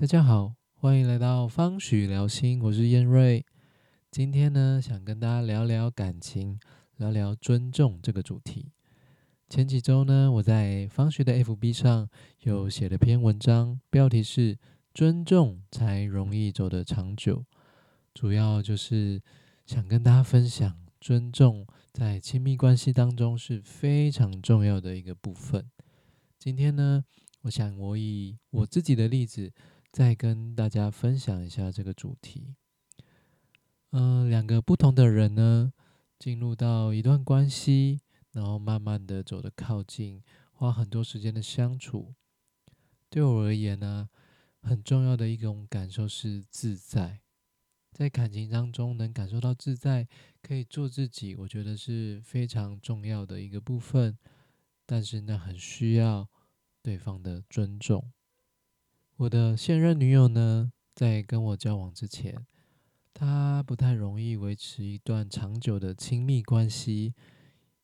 大家好，欢迎来到方许聊心，我是燕瑞。今天呢，想跟大家聊聊感情，聊聊尊重这个主题。前几周呢，我在方许的 FB 上有写了篇文章，标题是“尊重才容易走得长久”，主要就是想跟大家分享，尊重在亲密关系当中是非常重要的一个部分。今天呢，我想我以我自己的例子。再跟大家分享一下这个主题。嗯，两个不同的人呢，进入到一段关系，然后慢慢的走的靠近，花很多时间的相处。对我而言呢，很重要的一种感受是自在。在感情当中能感受到自在，可以做自己，我觉得是非常重要的一个部分。但是那很需要对方的尊重。我的现任女友呢，在跟我交往之前，她不太容易维持一段长久的亲密关系。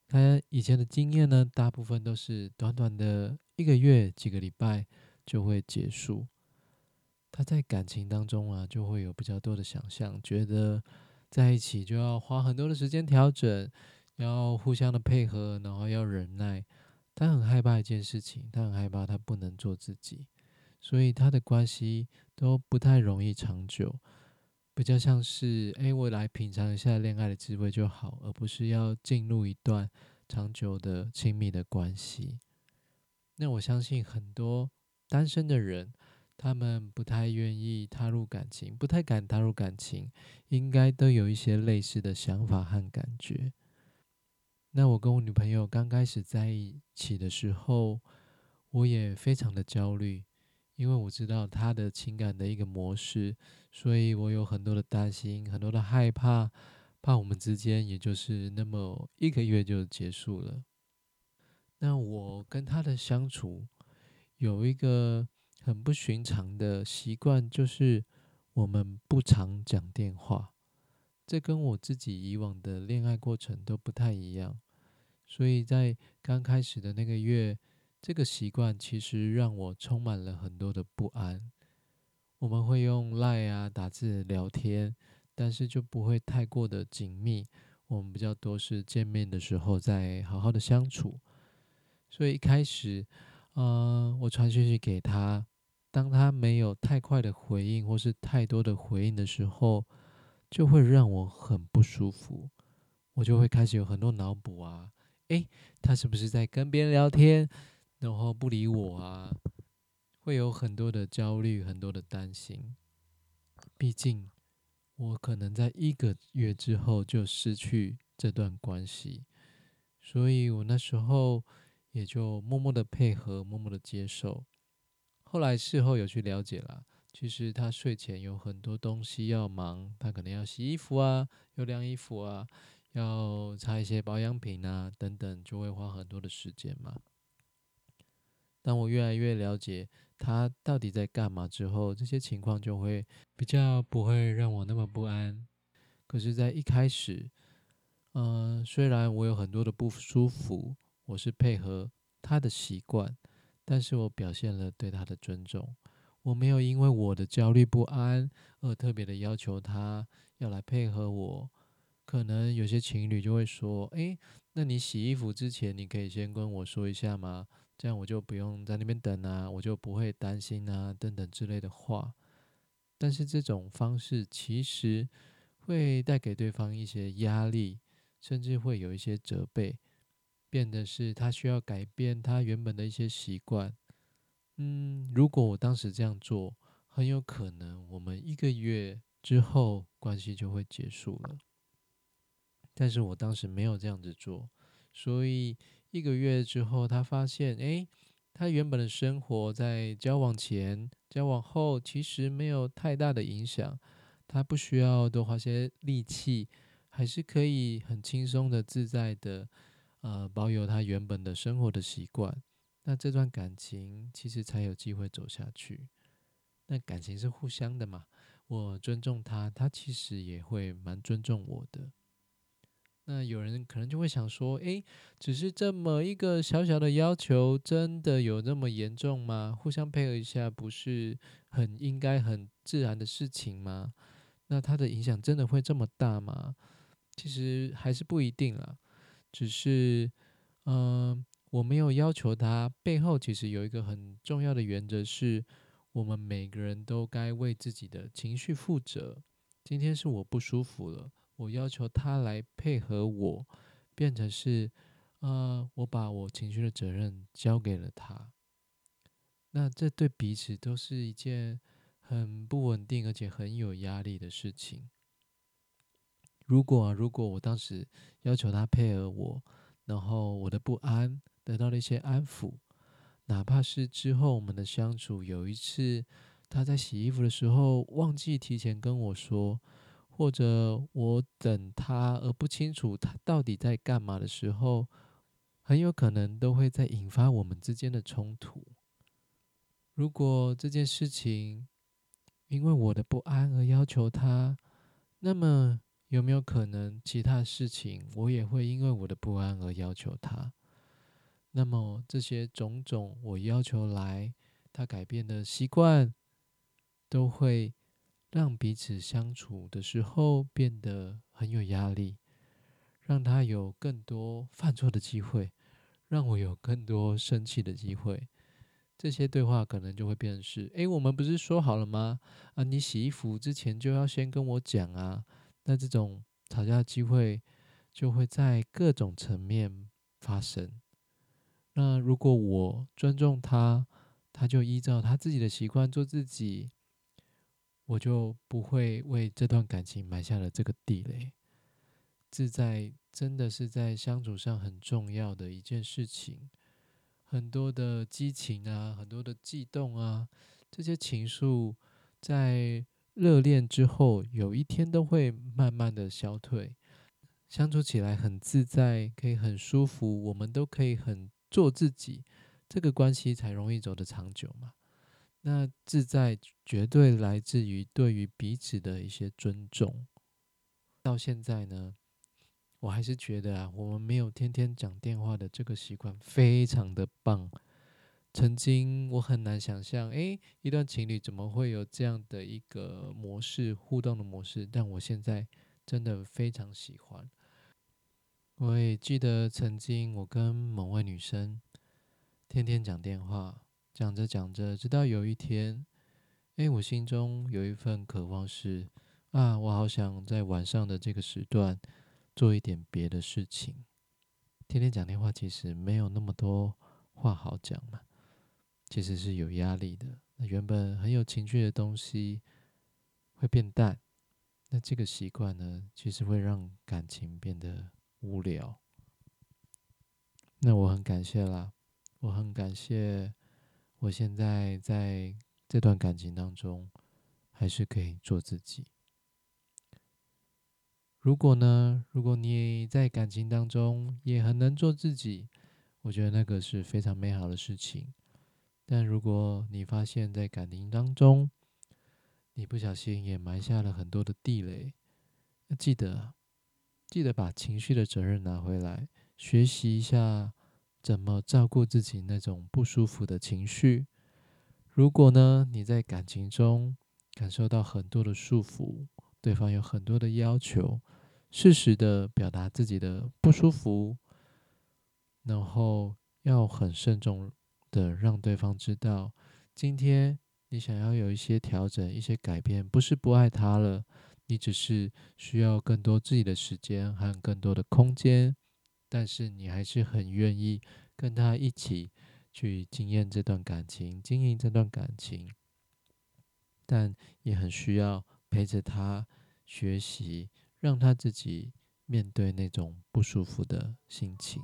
她以前的经验呢，大部分都是短短的一个月、几个礼拜就会结束。她在感情当中啊，就会有比较多的想象，觉得在一起就要花很多的时间调整，要互相的配合，然后要忍耐。她很害怕一件事情，她很害怕她不能做自己。所以他的关系都不太容易长久，比较像是哎，我来品尝一下恋爱的滋味就好，而不是要进入一段长久的亲密的关系。那我相信很多单身的人，他们不太愿意踏入感情，不太敢踏入感情，应该都有一些类似的想法和感觉。那我跟我女朋友刚开始在一起的时候，我也非常的焦虑。因为我知道他的情感的一个模式，所以我有很多的担心，很多的害怕，怕我们之间也就是那么一个月就结束了。那我跟他的相处有一个很不寻常的习惯，就是我们不常讲电话，这跟我自己以往的恋爱过程都不太一样，所以在刚开始的那个月。这个习惯其实让我充满了很多的不安。我们会用赖啊打字聊天，但是就不会太过的紧密。我们比较多是见面的时候再好好的相处。所以一开始，嗯，我传讯息给他，当他没有太快的回应或是太多的回应的时候，就会让我很不舒服。我就会开始有很多脑补啊，诶，他是不是在跟别人聊天？然后不理我啊，会有很多的焦虑，很多的担心。毕竟我可能在一个月之后就失去这段关系，所以我那时候也就默默的配合，默默的接受。后来事后有去了解了，其实他睡前有很多东西要忙，他可能要洗衣服啊，要晾衣服啊，要擦一些保养品啊，等等，就会花很多的时间嘛。当我越来越了解他到底在干嘛之后，这些情况就会比较不会让我那么不安。可是，在一开始，嗯，虽然我有很多的不舒服，我是配合他的习惯，但是我表现了对他的尊重。我没有因为我的焦虑不安而特别的要求他要来配合我。可能有些情侣就会说：“诶，那你洗衣服之前，你可以先跟我说一下吗？”这样我就不用在那边等啊，我就不会担心啊，等等之类的话。但是这种方式其实会带给对方一些压力，甚至会有一些责备，变得是他需要改变他原本的一些习惯。嗯，如果我当时这样做，很有可能我们一个月之后关系就会结束了。但是我当时没有这样子做，所以。一个月之后，他发现，哎，他原本的生活在交往前、交往后其实没有太大的影响，他不需要多花些力气，还是可以很轻松的、自在的，呃，保有他原本的生活的习惯。那这段感情其实才有机会走下去。那感情是互相的嘛，我尊重他，他其实也会蛮尊重我的。那有人可能就会想说，诶，只是这么一个小小的要求，真的有那么严重吗？互相配合一下，不是很应该、很自然的事情吗？那它的影响真的会这么大吗？其实还是不一定啦。只是，嗯，我没有要求他，背后其实有一个很重要的原则是，我们每个人都该为自己的情绪负责。今天是我不舒服了。我要求他来配合我，变成是，呃，我把我情绪的责任交给了他。那这对彼此都是一件很不稳定而且很有压力的事情。如果如果我当时要求他配合我，然后我的不安得到了一些安抚，哪怕是之后我们的相处有一次他在洗衣服的时候忘记提前跟我说。或者我等他而不清楚他到底在干嘛的时候，很有可能都会在引发我们之间的冲突。如果这件事情因为我的不安而要求他，那么有没有可能其他事情我也会因为我的不安而要求他？那么这些种种我要求来他改变的习惯，都会。让彼此相处的时候变得很有压力，让他有更多犯错的机会，让我有更多生气的机会。这些对话可能就会变成是：诶，我们不是说好了吗？啊，你洗衣服之前就要先跟我讲啊。那这种吵架的机会就会在各种层面发生。那如果我尊重他，他就依照他自己的习惯做自己。我就不会为这段感情埋下了这个地雷。自在真的是在相处上很重要的一件事情。很多的激情啊，很多的悸动啊，这些情愫在热恋之后，有一天都会慢慢的消退。相处起来很自在，可以很舒服，我们都可以很做自己，这个关系才容易走得长久嘛。那自在绝对来自于对于彼此的一些尊重。到现在呢，我还是觉得啊，我们没有天天讲电话的这个习惯非常的棒。曾经我很难想象，诶，一段情侣怎么会有这样的一个模式互动的模式？但我现在真的非常喜欢。我也记得曾经我跟某位女生天天讲电话。讲着讲着，直到有一天，哎，我心中有一份渴望是，啊，我好想在晚上的这个时段做一点别的事情。天天讲电话，其实没有那么多话好讲嘛，其实是有压力的。那原本很有情趣的东西会变淡，那这个习惯呢，其实会让感情变得无聊。那我很感谢啦，我很感谢。我现在在这段感情当中，还是可以做自己。如果呢？如果你在感情当中也很能做自己，我觉得那个是非常美好的事情。但如果你发现，在感情当中，你不小心也埋下了很多的地雷，那记得，记得把情绪的责任拿回来，学习一下。怎么照顾自己那种不舒服的情绪？如果呢，你在感情中感受到很多的束缚，对方有很多的要求，适时的表达自己的不舒服，然后要很慎重的让对方知道，今天你想要有一些调整、一些改变，不是不爱他了，你只是需要更多自己的时间和更多的空间。但是你还是很愿意跟他一起去经验这段感情，经营这段感情，但也很需要陪着他学习，让他自己面对那种不舒服的心情。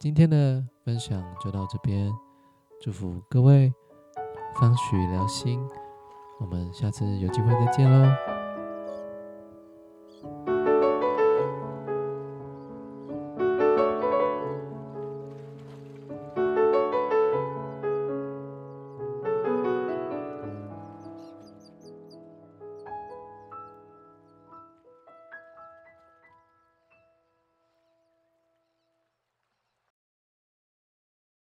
今天的分享就到这边，祝福各位芳许聊心，我们下次有机会再见喽。